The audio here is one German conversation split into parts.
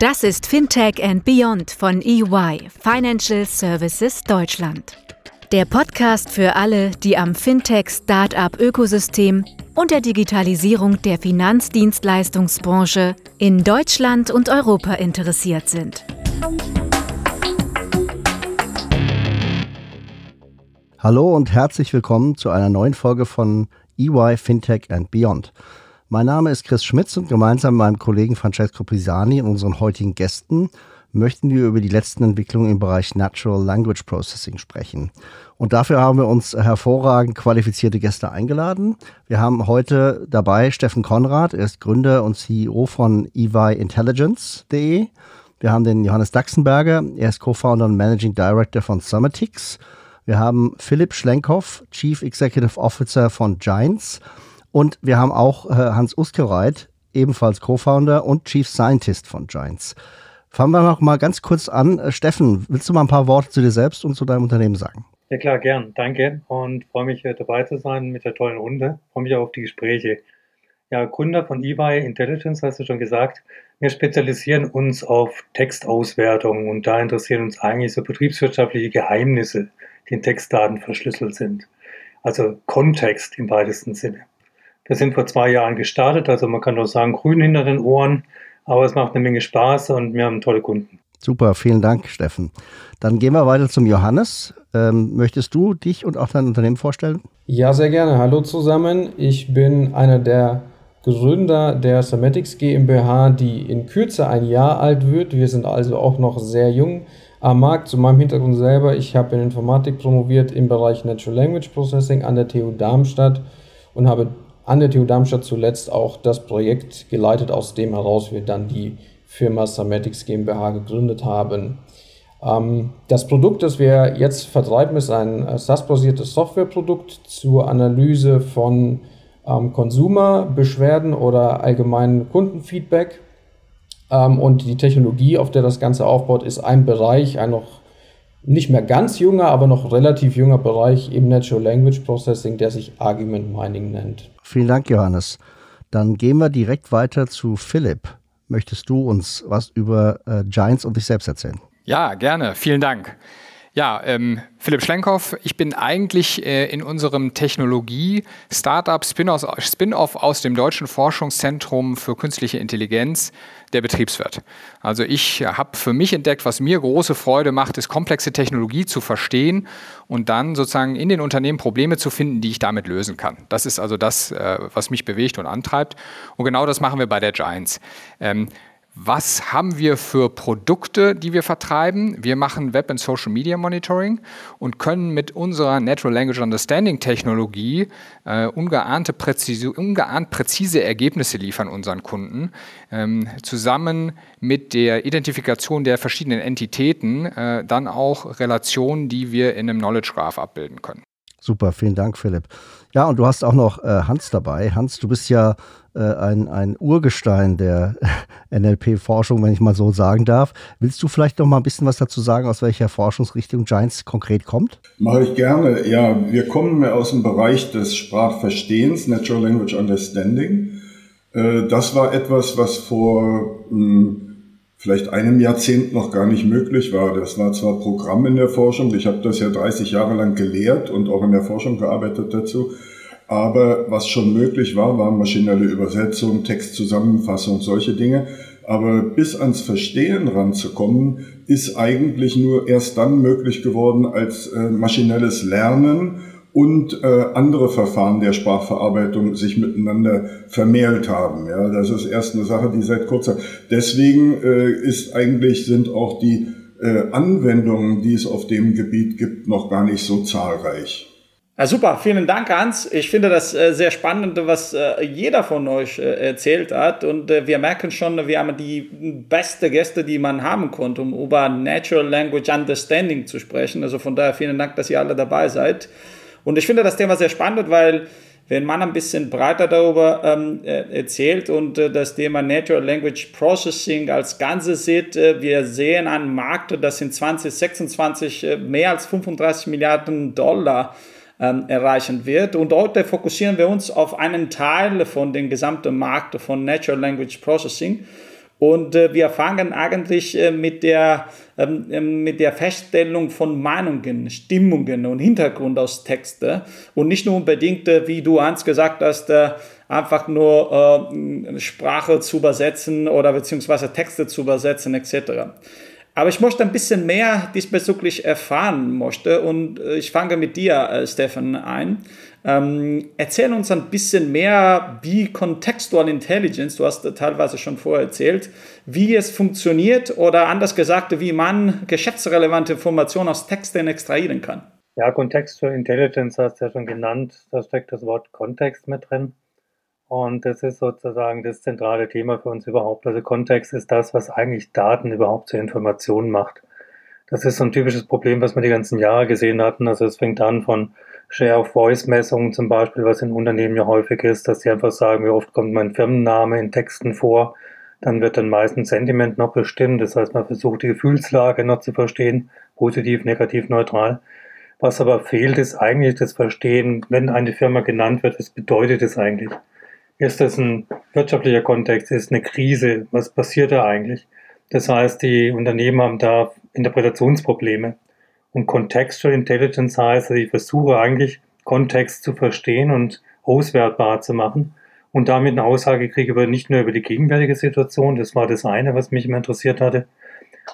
Das ist Fintech and Beyond von EY, Financial Services Deutschland. Der Podcast für alle, die am Fintech-Startup-Ökosystem und der Digitalisierung der Finanzdienstleistungsbranche in Deutschland und Europa interessiert sind. Hallo und herzlich willkommen zu einer neuen Folge von EY Fintech and Beyond. Mein Name ist Chris Schmitz und gemeinsam mit meinem Kollegen Francesco Pisani und unseren heutigen Gästen möchten wir über die letzten Entwicklungen im Bereich Natural Language Processing sprechen. Und dafür haben wir uns hervorragend qualifizierte Gäste eingeladen. Wir haben heute dabei Steffen Konrad, er ist Gründer und CEO von EYIntelligence.de. Wir haben den Johannes Daxenberger, er ist Co-Founder und Managing Director von Summatix. Wir haben Philipp Schlenkhoff, Chief Executive Officer von Giants. Und wir haben auch äh, Hans Uskereit, ebenfalls Co-Founder und Chief Scientist von Giants. Fangen wir noch mal ganz kurz an. Äh, Steffen, willst du mal ein paar Worte zu dir selbst und zu deinem Unternehmen sagen? Ja klar, gern. Danke und freue mich dabei zu sein mit der tollen Runde. Freue mich auch auf die Gespräche. Ja, Gründer von eBay Intelligence, hast du schon gesagt. Wir spezialisieren uns auf Textauswertung und da interessieren uns eigentlich so betriebswirtschaftliche Geheimnisse, die in Textdaten verschlüsselt sind. Also Kontext im weitesten Sinne. Wir sind vor zwei Jahren gestartet, also man kann doch sagen, grün hinter den Ohren, aber es macht eine Menge Spaß und wir haben tolle Kunden. Super, vielen Dank, Steffen. Dann gehen wir weiter zum Johannes. Ähm, möchtest du dich und auch dein Unternehmen vorstellen? Ja, sehr gerne. Hallo zusammen. Ich bin einer der Gründer der Sematics GmbH, die in Kürze ein Jahr alt wird. Wir sind also auch noch sehr jung am Markt. Zu meinem Hintergrund selber, ich habe in Informatik promoviert im Bereich Natural Language Processing an der TU Darmstadt und habe an der TU Darmstadt zuletzt auch das Projekt geleitet, aus dem heraus wir dann die Firma Sametics GmbH gegründet haben. Ähm, das Produkt, das wir jetzt vertreiben, ist ein äh, SaaS-basiertes Softwareprodukt zur Analyse von ähm, Consumer-Beschwerden oder allgemeinen Kundenfeedback. Ähm, und die Technologie, auf der das Ganze aufbaut, ist ein Bereich, ein noch nicht mehr ganz junger, aber noch relativ junger Bereich im Natural Language Processing, der sich Argument Mining nennt. Vielen Dank, Johannes. Dann gehen wir direkt weiter zu Philipp. Möchtest du uns was über äh, Giants und dich selbst erzählen? Ja, gerne. Vielen Dank. Ja, ähm, Philipp Schlenkhoff, ich bin eigentlich äh, in unserem Technologie-Startup Spin-off aus dem Deutschen Forschungszentrum für künstliche Intelligenz der Betriebswirt. Also ich habe für mich entdeckt, was mir große Freude macht, ist komplexe Technologie zu verstehen und dann sozusagen in den Unternehmen Probleme zu finden, die ich damit lösen kann. Das ist also das, äh, was mich bewegt und antreibt. Und genau das machen wir bei der Giants. Ähm, was haben wir für Produkte, die wir vertreiben? Wir machen Web- und Social Media Monitoring und können mit unserer Natural Language Understanding Technologie äh, ungeahnte präzise, ungeahnt präzise Ergebnisse liefern unseren Kunden. Ähm, zusammen mit der Identifikation der verschiedenen Entitäten äh, dann auch Relationen, die wir in einem Knowledge Graph abbilden können. Super, vielen Dank, Philipp. Ja, und du hast auch noch äh, Hans dabei. Hans, du bist ja äh, ein, ein Urgestein der NLP-Forschung, wenn ich mal so sagen darf. Willst du vielleicht noch mal ein bisschen was dazu sagen, aus welcher Forschungsrichtung Giants konkret kommt? Mache ich gerne. Ja, wir kommen aus dem Bereich des Sprachverstehens, Natural Language Understanding. Äh, das war etwas, was vor hm, vielleicht einem Jahrzehnt noch gar nicht möglich war. Das war zwar Programm in der Forschung, ich habe das ja 30 Jahre lang gelehrt und auch in der Forschung gearbeitet dazu, aber was schon möglich war, waren maschinelle Übersetzung, Textzusammenfassung, solche Dinge. Aber bis ans Verstehen ranzukommen, ist eigentlich nur erst dann möglich geworden, als äh, maschinelles Lernen und äh, andere Verfahren der Sprachverarbeitung sich miteinander vermählt haben. Ja, das ist erst eine Sache, die seit kurzer. Deswegen äh, ist eigentlich sind auch die äh, Anwendungen, die es auf dem Gebiet gibt, noch gar nicht so zahlreich. Ja, super, vielen Dank, Hans. Ich finde das äh, sehr spannend, was äh, jeder von euch äh, erzählt hat. Und äh, wir merken schon, wir haben die beste Gäste, die man haben konnte, um über Natural Language Understanding zu sprechen. Also von daher vielen Dank, dass ihr alle dabei seid. Und ich finde das Thema sehr spannend, weil wenn man ein bisschen breiter darüber ähm, äh, erzählt und äh, das Thema Natural Language Processing als Ganzes sieht, äh, wir sehen einen Markt, das in 2026 äh, mehr als 35 Milliarden Dollar ähm, erreichen wird. Und heute fokussieren wir uns auf einen Teil von dem gesamten Markt von Natural Language Processing. Und äh, wir fangen eigentlich äh, mit, der, ähm, ähm, mit der Feststellung von Meinungen, Stimmungen und Hintergrund aus Texte und nicht nur unbedingt, äh, wie du Hans gesagt hast, äh, einfach nur äh, Sprache zu übersetzen oder beziehungsweise Texte zu übersetzen etc. Aber ich möchte ein bisschen mehr diesbezüglich erfahren möchte und äh, ich fange mit dir, äh, Stefan, ein. Ähm, erzähl uns ein bisschen mehr, wie Contextual Intelligence, du hast teilweise schon vorher erzählt, wie es funktioniert oder anders gesagt, wie man geschäftsrelevante Informationen aus Texten extrahieren kann. Ja, Contextual Intelligence hast du ja schon genannt, da steckt das Wort Kontext mit drin. Und das ist sozusagen das zentrale Thema für uns überhaupt. Also Kontext ist das, was eigentlich Daten überhaupt zur Information macht. Das ist so ein typisches Problem, was wir die ganzen Jahre gesehen hatten. Also es fängt an von Share-of-Voice-Messungen zum Beispiel, was in Unternehmen ja häufig ist, dass sie einfach sagen, wie oft kommt mein Firmenname in Texten vor. Dann wird dann meistens Sentiment noch bestimmt. Das heißt, man versucht die Gefühlslage noch zu verstehen, positiv, negativ, neutral. Was aber fehlt, ist eigentlich das Verstehen, wenn eine Firma genannt wird, was bedeutet es eigentlich? Ist das ein wirtschaftlicher Kontext? Ist eine Krise? Was passiert da eigentlich? Das heißt, die Unternehmen haben da Interpretationsprobleme. Und Contextual Intelligence heißt, also ich versuche eigentlich Kontext zu verstehen und auswertbar zu machen und damit eine Aussage kriege über nicht nur über die gegenwärtige Situation, das war das eine, was mich immer interessiert hatte,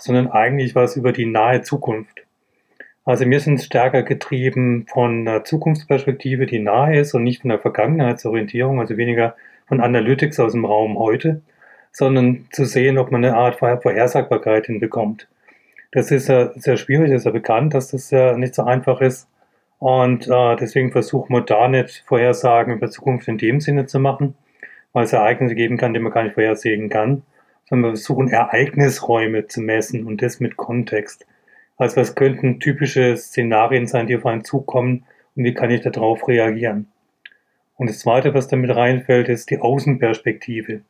sondern eigentlich was über die nahe Zukunft. Also wir sind stärker getrieben von einer Zukunftsperspektive, die nahe ist und nicht von der Vergangenheitsorientierung, also weniger von Analytics aus dem Raum heute, sondern zu sehen, ob man eine Art Vorhersagbarkeit hinbekommt. Das ist ja sehr schwierig, ist ja bekannt, dass das ja nicht so einfach ist. Und äh, deswegen versuchen wir da nicht Vorhersagen über Zukunft in dem Sinne zu machen, weil es Ereignisse geben kann, die man gar nicht vorhersehen kann, sondern wir versuchen Ereignisräume zu messen und das mit Kontext. Also was könnten typische Szenarien sein, die auf einen zukommen und wie kann ich darauf reagieren? Und das Zweite, was damit reinfällt, ist die Außenperspektive.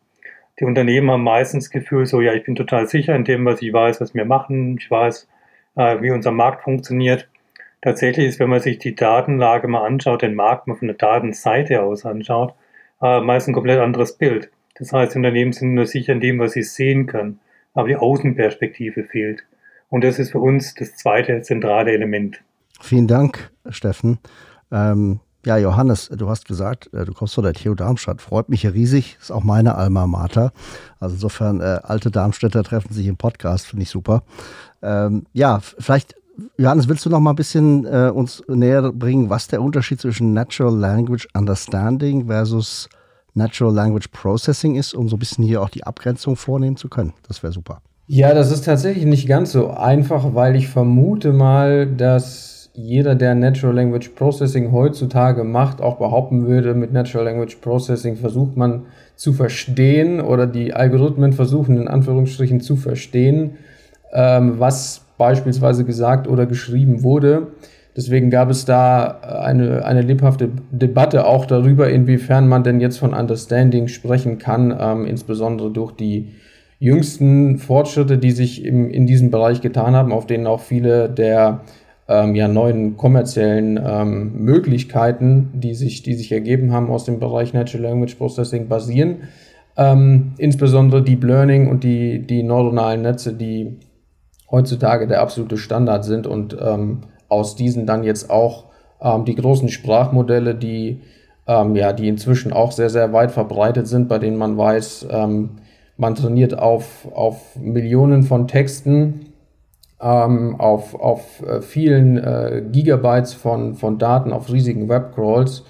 Die Unternehmen haben meistens das Gefühl, so ja, ich bin total sicher in dem, was ich weiß, was wir machen, ich weiß, äh, wie unser Markt funktioniert. Tatsächlich ist, wenn man sich die Datenlage mal anschaut, den Markt mal von der Datenseite aus anschaut, äh, meist ein komplett anderes Bild. Das heißt, die Unternehmen sind nur sicher in dem, was sie sehen können, aber die Außenperspektive fehlt. Und das ist für uns das zweite zentrale Element. Vielen Dank, Steffen. Ähm, ja, Johannes, du hast gesagt, äh, du kommst von der TU Darmstadt. Freut mich ja riesig. Ist auch meine Alma Mater. Also insofern, äh, alte Darmstädter treffen sich im Podcast, finde ich super. Ähm, ja, vielleicht, Johannes, willst du noch mal ein bisschen äh, uns näher bringen, was der Unterschied zwischen Natural Language Understanding versus Natural Language Processing ist, um so ein bisschen hier auch die Abgrenzung vornehmen zu können? Das wäre super. Ja, das ist tatsächlich nicht ganz so einfach, weil ich vermute mal, dass jeder, der Natural Language Processing heutzutage macht, auch behaupten würde, mit Natural Language Processing versucht man zu verstehen oder die Algorithmen versuchen in Anführungsstrichen zu verstehen, ähm, was beispielsweise gesagt oder geschrieben wurde. Deswegen gab es da eine, eine lebhafte Debatte auch darüber, inwiefern man denn jetzt von Understanding sprechen kann, ähm, insbesondere durch die jüngsten Fortschritte, die sich im, in diesem Bereich getan haben, auf denen auch viele der ähm, ja, neuen kommerziellen ähm, Möglichkeiten, die sich, die sich ergeben haben aus dem Bereich Natural Language Processing, basieren. Ähm, insbesondere Deep Learning und die, die neuronalen Netze, die heutzutage der absolute Standard sind und ähm, aus diesen dann jetzt auch ähm, die großen Sprachmodelle, die, ähm, ja, die inzwischen auch sehr, sehr weit verbreitet sind, bei denen man weiß, ähm, man trainiert auf, auf Millionen von Texten, ähm, auf, auf äh, vielen äh, Gigabytes von, von Daten, auf riesigen Webcrawls,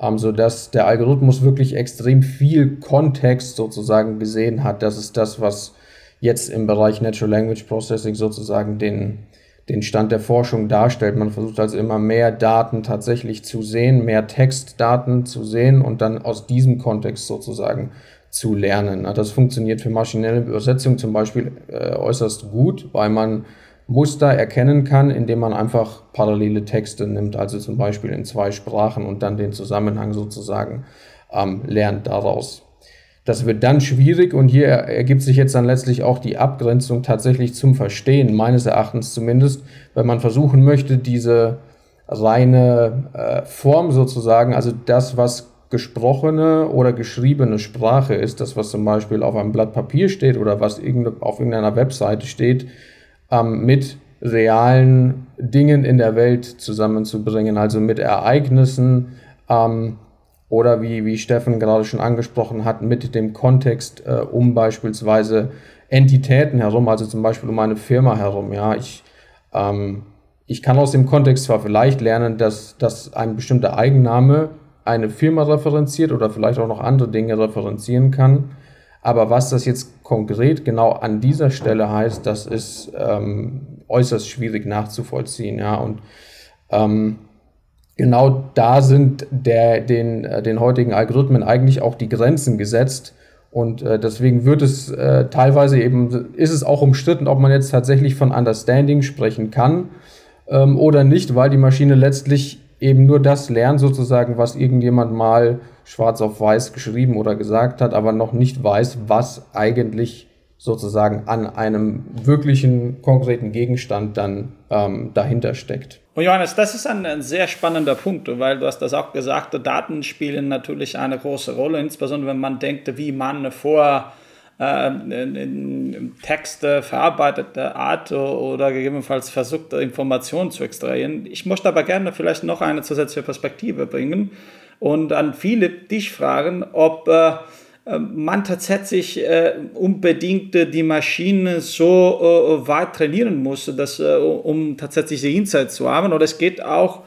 ähm, sodass der Algorithmus wirklich extrem viel Kontext sozusagen gesehen hat. Das ist das, was jetzt im Bereich Natural Language Processing sozusagen den, den Stand der Forschung darstellt. Man versucht also immer mehr Daten tatsächlich zu sehen, mehr Textdaten zu sehen und dann aus diesem Kontext sozusagen zu lernen. Das funktioniert für maschinelle Übersetzung zum Beispiel äh, äußerst gut, weil man Muster erkennen kann, indem man einfach parallele Texte nimmt, also zum Beispiel in zwei Sprachen und dann den Zusammenhang sozusagen ähm, lernt daraus. Das wird dann schwierig und hier ergibt sich jetzt dann letztlich auch die Abgrenzung tatsächlich zum Verstehen, meines Erachtens zumindest, wenn man versuchen möchte, diese reine äh, Form sozusagen, also das, was gesprochene oder geschriebene Sprache ist, das was zum Beispiel auf einem Blatt Papier steht oder was auf irgendeiner Webseite steht, ähm, mit realen Dingen in der Welt zusammenzubringen, also mit Ereignissen ähm, oder wie, wie Steffen gerade schon angesprochen hat, mit dem Kontext äh, um beispielsweise Entitäten herum, also zum Beispiel um eine Firma herum. Ja, ich, ähm, ich kann aus dem Kontext zwar vielleicht lernen, dass, dass ein bestimmter Eigenname eine Firma referenziert oder vielleicht auch noch andere Dinge referenzieren kann. Aber was das jetzt konkret genau an dieser Stelle heißt, das ist ähm, äußerst schwierig nachzuvollziehen. Ja, und ähm, genau da sind der, den, äh, den heutigen Algorithmen eigentlich auch die Grenzen gesetzt. Und äh, deswegen wird es äh, teilweise eben, ist es auch umstritten, ob man jetzt tatsächlich von Understanding sprechen kann ähm, oder nicht, weil die Maschine letztlich eben nur das lernt, sozusagen, was irgendjemand mal schwarz auf weiß geschrieben oder gesagt hat, aber noch nicht weiß, was eigentlich sozusagen an einem wirklichen konkreten Gegenstand dann ähm, dahinter steckt. Und Johannes, das ist ein, ein, sehr spannender Punkt, weil du hast das auch gesagt, Daten spielen natürlich eine große Rolle, insbesondere wenn man denkt, wie man vor äh, in Texte verarbeitete Art oder gegebenenfalls versucht, Informationen zu extrahieren. Ich möchte aber gerne vielleicht noch eine zusätzliche Perspektive bringen und an viele dich fragen, ob äh, ähm, man tatsächlich äh, unbedingt äh, die Maschine so äh, weit trainieren muss, dass, äh, um tatsächlich die Insights zu haben. Oder es geht auch,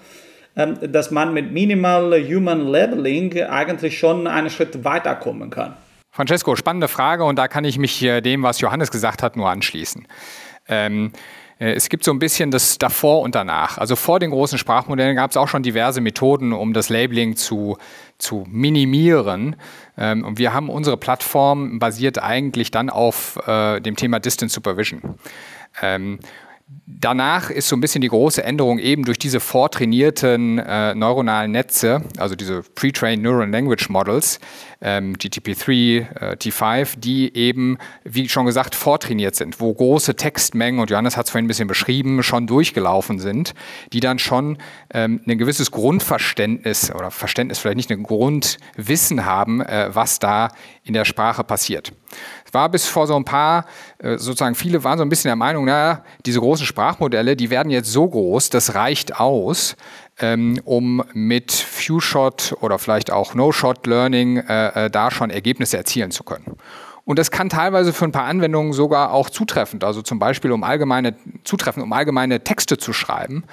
ähm, dass man mit Minimal Human Leveling eigentlich schon einen Schritt weiterkommen kann. Francesco, spannende Frage und da kann ich mich dem, was Johannes gesagt hat, nur anschließen. Ähm, äh, es gibt so ein bisschen das davor und danach. Also vor den großen Sprachmodellen gab es auch schon diverse Methoden, um das Labeling zu, zu minimieren. Ähm, und wir haben unsere Plattform basiert eigentlich dann auf äh, dem Thema Distance Supervision. Danach ist so ein bisschen die große Änderung eben durch diese vortrainierten äh, neuronalen Netze, also diese Pre-Trained Neural Language Models, ähm, GTP3, äh, T5, die eben, wie schon gesagt, vortrainiert sind, wo große Textmengen, und Johannes hat es vorhin ein bisschen beschrieben, schon durchgelaufen sind, die dann schon ähm, ein gewisses Grundverständnis oder Verständnis, vielleicht nicht ein Grundwissen haben, äh, was da in der Sprache passiert war bis vor so ein paar, äh, sozusagen viele waren so ein bisschen der Meinung, naja, diese großen Sprachmodelle, die werden jetzt so groß, das reicht aus, ähm, um mit Few-Shot oder vielleicht auch No-Shot-Learning äh, äh, da schon Ergebnisse erzielen zu können. Und das kann teilweise für ein paar Anwendungen sogar auch zutreffend, also zum Beispiel um allgemeine, zutreffend, um allgemeine Texte zu schreiben.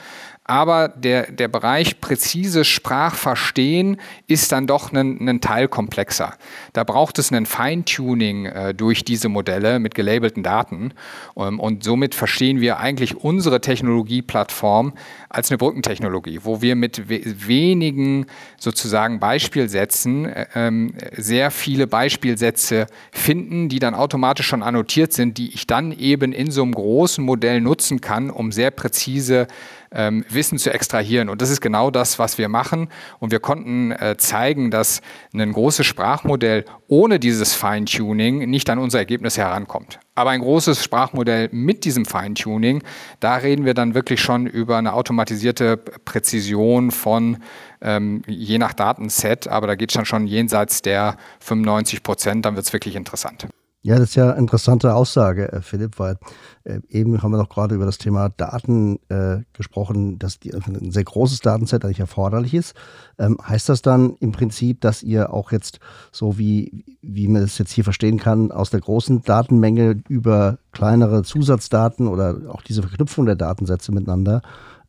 Aber der, der Bereich präzises Sprachverstehen ist dann doch ein, ein Teil komplexer. Da braucht es ein Feintuning äh, durch diese Modelle mit gelabelten Daten. Ähm, und somit verstehen wir eigentlich unsere Technologieplattform als eine Brückentechnologie, wo wir mit we wenigen sozusagen Beispielsätzen äh, ähm, sehr viele Beispielsätze finden, die dann automatisch schon annotiert sind, die ich dann eben in so einem großen Modell nutzen kann, um sehr präzise ähm, Wissen zu extrahieren. Und das ist genau das, was wir machen. Und wir konnten äh, zeigen, dass ein großes Sprachmodell ohne dieses Feintuning nicht an unser Ergebnis herankommt. Aber ein großes Sprachmodell mit diesem Feintuning, da reden wir dann wirklich schon über eine automatisierte Präzision von ähm, je nach Datenset, aber da geht es dann schon jenseits der 95 Prozent, dann wird es wirklich interessant. Ja, das ist ja eine interessante Aussage, äh, Philipp, weil äh, eben haben wir noch gerade über das Thema Daten äh, gesprochen, dass die, ein sehr großes Datenset eigentlich erforderlich ist. Ähm, heißt das dann im Prinzip, dass ihr auch jetzt so wie, wie man es jetzt hier verstehen kann, aus der großen Datenmenge über kleinere Zusatzdaten oder auch diese Verknüpfung der Datensätze miteinander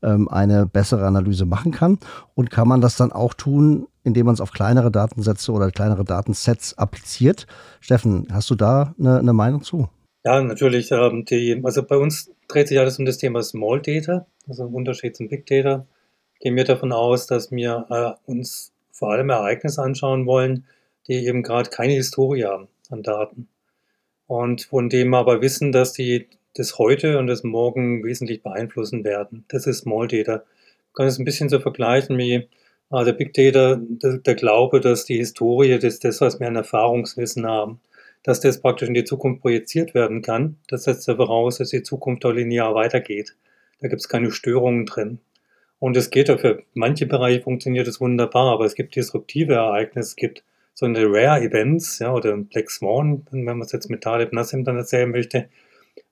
ähm, eine bessere Analyse machen kann? Und kann man das dann auch tun, indem man es auf kleinere Datensätze oder kleinere Datensets appliziert? Steffen, hast du da eine, eine Meinung zu? Ja, natürlich. Ähm, die, also bei uns dreht sich alles um das Thema Small Data, also im Unterschied zum Big Data. Gehen wir davon aus, dass wir äh, uns vor allem Ereignisse anschauen wollen, die eben gerade keine Historie haben an Daten. Und von dem wir aber wissen, dass die das heute und das morgen wesentlich beeinflussen werden. Das ist Small Data. Man kann es ein bisschen so vergleichen wie äh, der Big Data, der, Glaube, dass die Historie, das, das, was wir an Erfahrungswissen haben, dass das praktisch in die Zukunft projiziert werden kann. Das setzt ja voraus, dass die Zukunft auch linear weitergeht. Da gibt es keine Störungen drin. Und es geht ja für manche Bereiche funktioniert es wunderbar, aber es gibt disruptive Ereignisse, es gibt so eine Rare Events, ja, oder Black Swan, wenn man es jetzt mit Taleb Nassim dann erzählen möchte,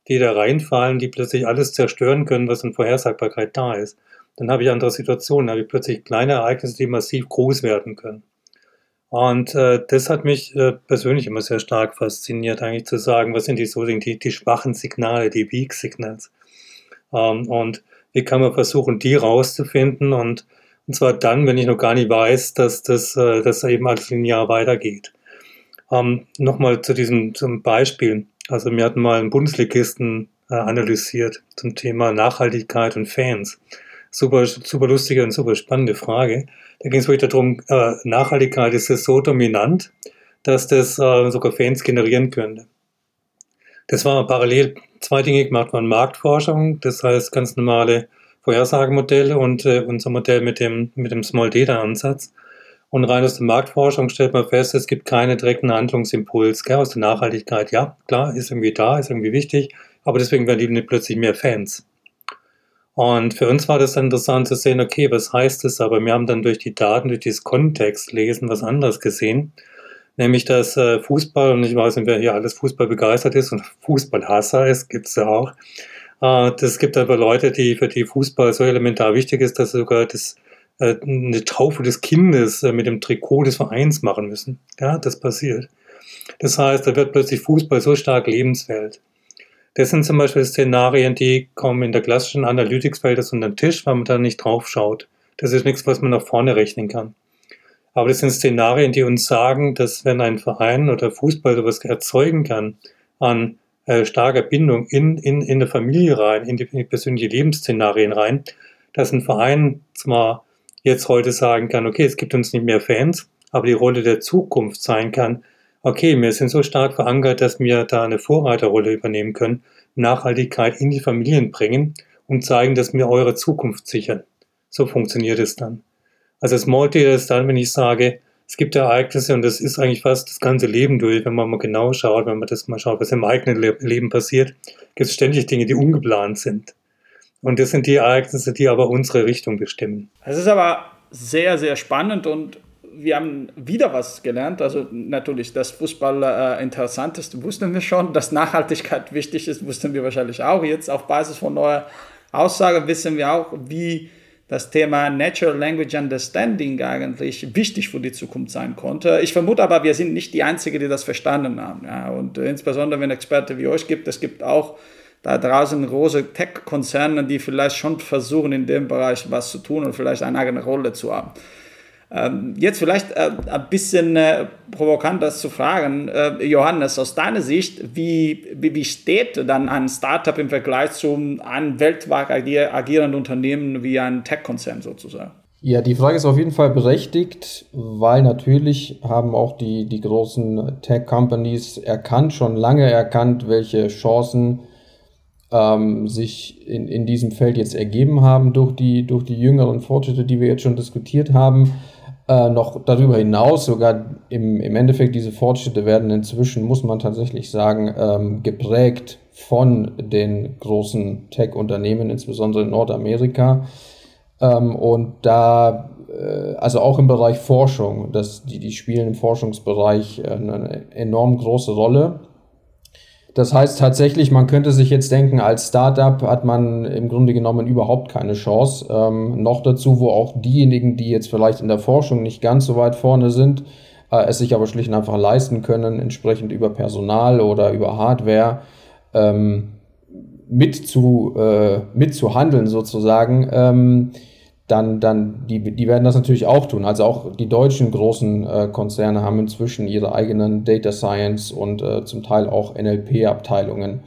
die da reinfallen, die plötzlich alles zerstören können, was in Vorhersagbarkeit da ist. Dann habe ich andere Situationen, dann habe ich plötzlich kleine Ereignisse, die massiv groß werden können. Und äh, das hat mich äh, persönlich immer sehr stark fasziniert, eigentlich zu sagen, was sind die so die, die schwachen Signale, die Weak Signals. Ähm, und wie kann man versuchen, die rauszufinden und, und zwar dann, wenn ich noch gar nicht weiß, dass das äh, dass eben alles linear weitergeht. Ähm, Nochmal zu diesem zum Beispiel. Also wir hatten mal einen Bundesligisten äh, analysiert zum Thema Nachhaltigkeit und Fans. Super, super lustige und super spannende Frage. Da ging es wirklich darum, äh, Nachhaltigkeit ist so dominant, dass das äh, sogar Fans generieren könnte. Das war parallel zwei Dinge gemacht, waren Marktforschung, das heißt ganz normale Vorhersagemodelle und äh, unser Modell mit dem, mit dem Small Data Ansatz. Und rein aus der Marktforschung stellt man fest, es gibt keinen direkten Handlungsimpuls gell, aus der Nachhaltigkeit. Ja, klar, ist irgendwie da, ist irgendwie wichtig, aber deswegen werden die plötzlich mehr Fans. Und für uns war das interessant zu sehen, okay, was heißt das? Aber wir haben dann durch die Daten, durch dieses Kontextlesen was anderes gesehen. Nämlich, dass äh, Fußball, und ich weiß nicht, wer hier alles Fußball begeistert ist und Fußballhasser ist, gibt's ja auch. Äh, das gibt aber Leute, die für die Fußball so elementar wichtig ist, dass sogar das eine Taufe des Kindes äh, mit dem Trikot des Vereins machen müssen. Ja, das passiert. Das heißt, da wird plötzlich Fußball so stark Lebenswelt. Das sind zum Beispiel Szenarien, die kommen in der klassischen Analytics-Welt unter den Tisch, weil man da nicht drauf schaut. Das ist nichts, was man nach vorne rechnen kann. Aber das sind Szenarien, die uns sagen, dass wenn ein Verein oder Fußball sowas erzeugen kann an äh, starker Bindung in, in, in der Familie rein, in die, in die persönlichen Lebensszenarien rein, dass ein Verein zwar jetzt heute sagen kann, okay, es gibt uns nicht mehr Fans, aber die Rolle der Zukunft sein kann, okay, wir sind so stark verankert, dass wir da eine Vorreiterrolle übernehmen können, Nachhaltigkeit in die Familien bringen und zeigen, dass wir eure Zukunft sichern. So funktioniert es dann. Also Small Data ist dann, wenn ich sage, es gibt Ereignisse und das ist eigentlich fast das ganze Leben durch, wenn man mal genau schaut, wenn man das mal schaut, was im eigenen Leben passiert, gibt es ständig Dinge, die ungeplant sind. Und das sind die Ereignisse, die aber unsere Richtung bestimmen. Es ist aber sehr, sehr spannend und wir haben wieder was gelernt. Also natürlich, dass Fußball äh, interessant ist, wussten wir schon. Dass Nachhaltigkeit wichtig ist, wussten wir wahrscheinlich auch. Jetzt auf Basis von neuer Aussage wissen wir auch, wie das Thema Natural Language Understanding eigentlich wichtig für die Zukunft sein konnte. Ich vermute aber, wir sind nicht die Einzigen, die das verstanden haben. Ja. Und insbesondere, wenn Experte wie euch gibt, es gibt auch da draußen große Tech-Konzerne, die vielleicht schon versuchen, in dem Bereich was zu tun und vielleicht eine eigene Rolle zu haben. Ähm, jetzt vielleicht äh, ein bisschen äh, provokant das zu fragen, äh, Johannes, aus deiner Sicht, wie, wie, wie steht dann ein Startup im Vergleich zu einem weltweit agierenden Unternehmen wie ein Tech-Konzern sozusagen? Ja, die Frage ist auf jeden Fall berechtigt, weil natürlich haben auch die, die großen Tech-Companies erkannt, schon lange erkannt, welche Chancen ähm, sich in, in diesem Feld jetzt ergeben haben durch die, durch die jüngeren Fortschritte, die wir jetzt schon diskutiert haben. Äh, noch darüber hinaus, sogar im, im Endeffekt, diese Fortschritte werden inzwischen, muss man tatsächlich sagen, ähm, geprägt von den großen Tech-Unternehmen, insbesondere in Nordamerika. Ähm, und da, äh, also auch im Bereich Forschung, das, die, die spielen im Forschungsbereich äh, eine enorm große Rolle. Das heißt tatsächlich, man könnte sich jetzt denken, als Startup hat man im Grunde genommen überhaupt keine Chance. Ähm, noch dazu, wo auch diejenigen, die jetzt vielleicht in der Forschung nicht ganz so weit vorne sind, äh, es sich aber schlicht und einfach leisten können, entsprechend über Personal oder über Hardware ähm, mit, äh, mit zu handeln sozusagen. Ähm, dann, dann die, die werden das natürlich auch tun. Also auch die deutschen großen äh, Konzerne haben inzwischen ihre eigenen Data Science und äh, zum Teil auch NLP-Abteilungen.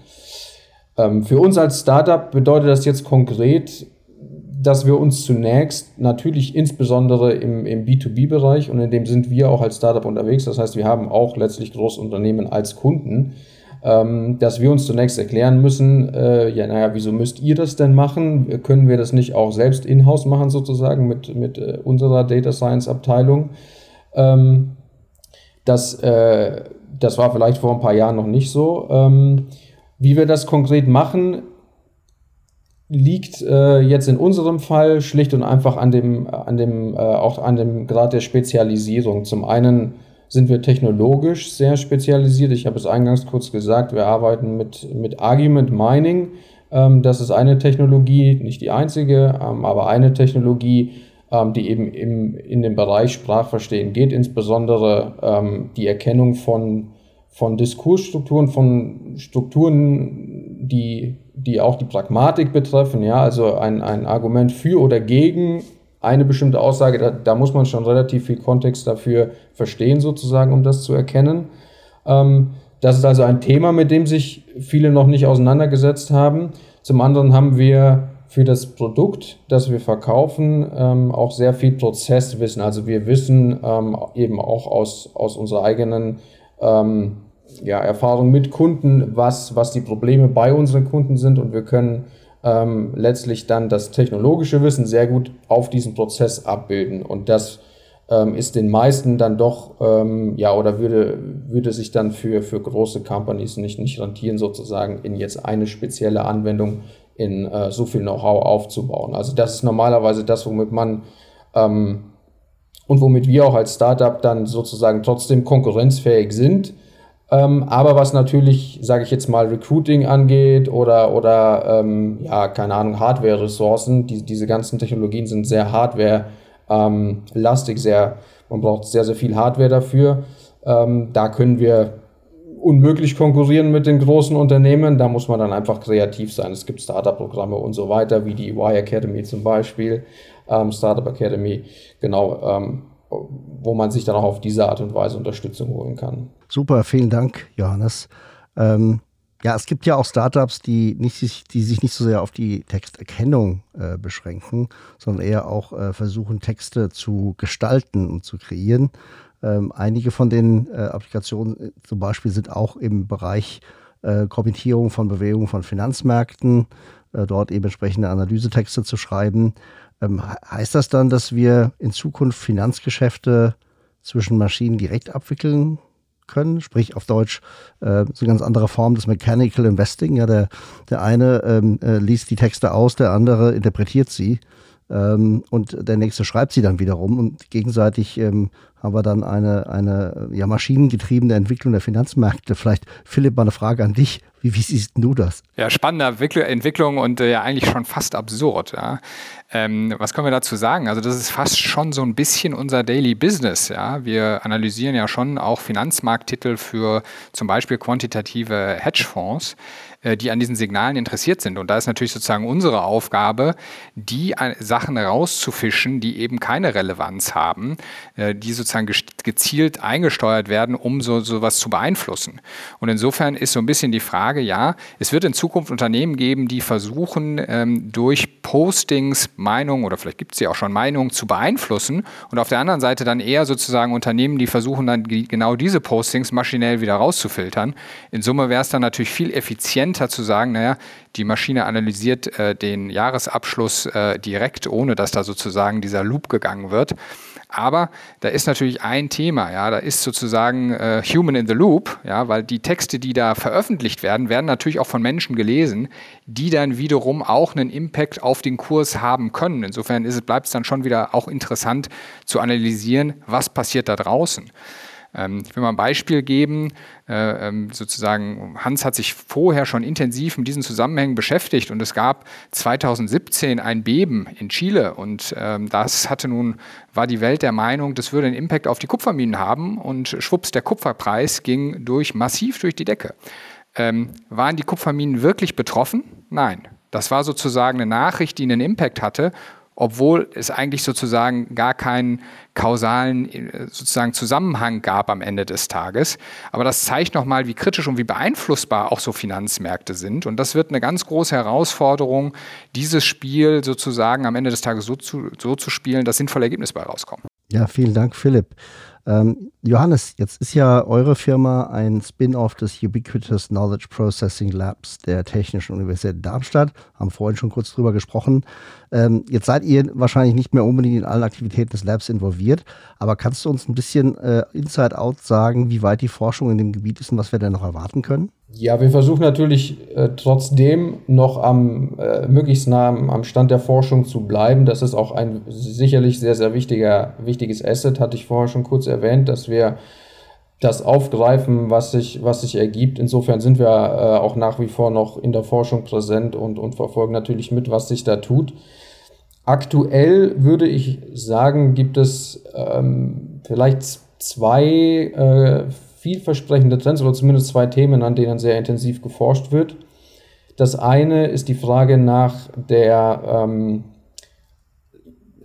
Ähm, für uns als Startup bedeutet das jetzt konkret, dass wir uns zunächst natürlich insbesondere im, im B2B-Bereich und in dem sind wir auch als Startup unterwegs. Das heißt, wir haben auch letztlich Großunternehmen als Kunden ähm, dass wir uns zunächst erklären müssen, äh, ja, naja, wieso müsst ihr das denn machen? Können wir das nicht auch selbst in-house machen, sozusagen, mit, mit äh, unserer Data Science Abteilung? Ähm, das, äh, das war vielleicht vor ein paar Jahren noch nicht so. Ähm, wie wir das konkret machen, liegt äh, jetzt in unserem Fall schlicht und einfach an dem, an dem, äh, auch an dem Grad der Spezialisierung. Zum einen sind wir technologisch sehr spezialisiert. Ich habe es eingangs kurz gesagt, wir arbeiten mit, mit Argument Mining. Ähm, das ist eine Technologie, nicht die einzige, ähm, aber eine Technologie, ähm, die eben im, in den Bereich Sprachverstehen geht, insbesondere ähm, die Erkennung von, von Diskursstrukturen, von Strukturen, die, die auch die Pragmatik betreffen, ja, also ein, ein Argument für oder gegen eine bestimmte Aussage, da, da muss man schon relativ viel Kontext dafür verstehen, sozusagen, um das zu erkennen. Ähm, das ist also ein Thema, mit dem sich viele noch nicht auseinandergesetzt haben. Zum anderen haben wir für das Produkt, das wir verkaufen, ähm, auch sehr viel Prozesswissen. Also wir wissen ähm, eben auch aus, aus unserer eigenen ähm, ja, Erfahrung mit Kunden, was, was die Probleme bei unseren Kunden sind und wir können ähm, letztlich dann das technologische Wissen sehr gut auf diesen Prozess abbilden. Und das ähm, ist den meisten dann doch, ähm, ja, oder würde, würde sich dann für, für große Companies nicht, nicht rentieren, sozusagen in jetzt eine spezielle Anwendung in äh, so viel Know-how aufzubauen. Also das ist normalerweise das, womit man ähm, und womit wir auch als Startup dann sozusagen trotzdem konkurrenzfähig sind. Ähm, aber was natürlich, sage ich jetzt mal, Recruiting angeht oder, oder ähm, ja, keine Ahnung, Hardware-Ressourcen, die, diese ganzen Technologien sind sehr Hardware-lastig, ähm, sehr, man braucht sehr, sehr viel Hardware dafür. Ähm, da können wir unmöglich konkurrieren mit den großen Unternehmen. Da muss man dann einfach kreativ sein. Es gibt Startup-Programme und so weiter, wie die Y Academy zum Beispiel, ähm, Startup Academy, genau, ähm, wo man sich dann auch auf diese Art und Weise Unterstützung holen kann. Super, vielen Dank, Johannes. Ähm, ja, es gibt ja auch Startups, die, nicht, die sich nicht so sehr auf die Texterkennung äh, beschränken, sondern eher auch äh, versuchen, Texte zu gestalten und zu kreieren. Ähm, einige von den äh, Applikationen äh, zum Beispiel sind auch im Bereich äh, Kommentierung von Bewegungen von Finanzmärkten, äh, dort eben entsprechende Analysetexte zu schreiben. Ähm, heißt das dann, dass wir in Zukunft Finanzgeschäfte zwischen Maschinen direkt abwickeln können? Sprich auf Deutsch äh, so eine ganz andere Form des Mechanical Investing. Ja, der, der eine ähm, äh, liest die Texte aus, der andere interpretiert sie. Ähm, und der nächste schreibt sie dann wiederum und gegenseitig ähm, haben wir dann eine, eine ja, maschinengetriebene Entwicklung der Finanzmärkte. Vielleicht, Philipp, mal eine Frage an dich. Wie, wie siehst du das? Ja, spannende Entwicklung und äh, ja eigentlich schon fast absurd. Ja. Ähm, was können wir dazu sagen? Also das ist fast schon so ein bisschen unser Daily Business. Ja. Wir analysieren ja schon auch Finanzmarkttitel für zum Beispiel quantitative Hedgefonds. Äh, die an diesen Signalen interessiert sind. Und da ist natürlich sozusagen unsere Aufgabe, die äh, Sachen rauszufischen, die eben keine Relevanz haben, äh, die sozusagen gezielt eingesteuert werden, um so sowas zu beeinflussen. Und insofern ist so ein bisschen die Frage, ja, es wird in Zukunft Unternehmen geben, die versuchen, ähm, durch Postings Meinungen oder vielleicht gibt es ja auch schon Meinungen zu beeinflussen und auf der anderen Seite dann eher sozusagen Unternehmen, die versuchen dann genau diese Postings maschinell wieder rauszufiltern. In Summe wäre es dann natürlich viel effizienter, effizienter zu sagen, naja, die Maschine analysiert äh, den Jahresabschluss äh, direkt, ohne dass da sozusagen dieser Loop gegangen wird. Aber da ist natürlich ein Thema, ja, da ist sozusagen äh, Human in the Loop, ja, weil die Texte, die da veröffentlicht werden, werden natürlich auch von Menschen gelesen, die dann wiederum auch einen Impact auf den Kurs haben können. Insofern bleibt es dann schon wieder auch interessant zu analysieren, was passiert da draußen. Ähm, ich will mal ein Beispiel geben. Äh, ähm, sozusagen, Hans hat sich vorher schon intensiv mit diesen Zusammenhängen beschäftigt und es gab 2017 ein Beben in Chile und ähm, das hatte nun, war die Welt der Meinung, das würde einen Impact auf die Kupferminen haben und schwupps, der Kupferpreis ging durch, massiv durch die Decke. waren die Kupferminen wirklich betroffen? Nein. Das war sozusagen eine Nachricht, die einen Impact hatte obwohl es eigentlich sozusagen gar keinen kausalen äh, sozusagen Zusammenhang gab am Ende des Tages. Aber das zeigt nochmal, wie kritisch und wie beeinflussbar auch so Finanzmärkte sind. Und das wird eine ganz große Herausforderung, dieses Spiel sozusagen am Ende des Tages so zu, so zu spielen, dass sinnvolle Ergebnisse bei rauskommen. Ja, vielen Dank, Philipp. Ähm, Johannes, jetzt ist ja eure Firma ein Spin-off des Ubiquitous Knowledge Processing Labs der Technischen Universität Darmstadt. Haben vorhin schon kurz drüber gesprochen. Ähm, jetzt seid ihr wahrscheinlich nicht mehr unbedingt in allen Aktivitäten des Labs involviert, aber kannst du uns ein bisschen äh, Inside-Out sagen, wie weit die Forschung in dem Gebiet ist und was wir denn noch erwarten können? Ja, wir versuchen natürlich äh, trotzdem noch am äh, möglichst nah am, Stand der Forschung zu bleiben. Das ist auch ein sicherlich sehr, sehr wichtiger, wichtiges Asset, hatte ich vorher schon kurz erwähnt, dass wir das aufgreifen, was sich, was sich ergibt. Insofern sind wir äh, auch nach wie vor noch in der Forschung präsent und, und verfolgen natürlich mit, was sich da tut. Aktuell würde ich sagen, gibt es ähm, vielleicht zwei äh, vielversprechende Trends oder zumindest zwei Themen, an denen sehr intensiv geforscht wird. Das eine ist die Frage nach der ähm,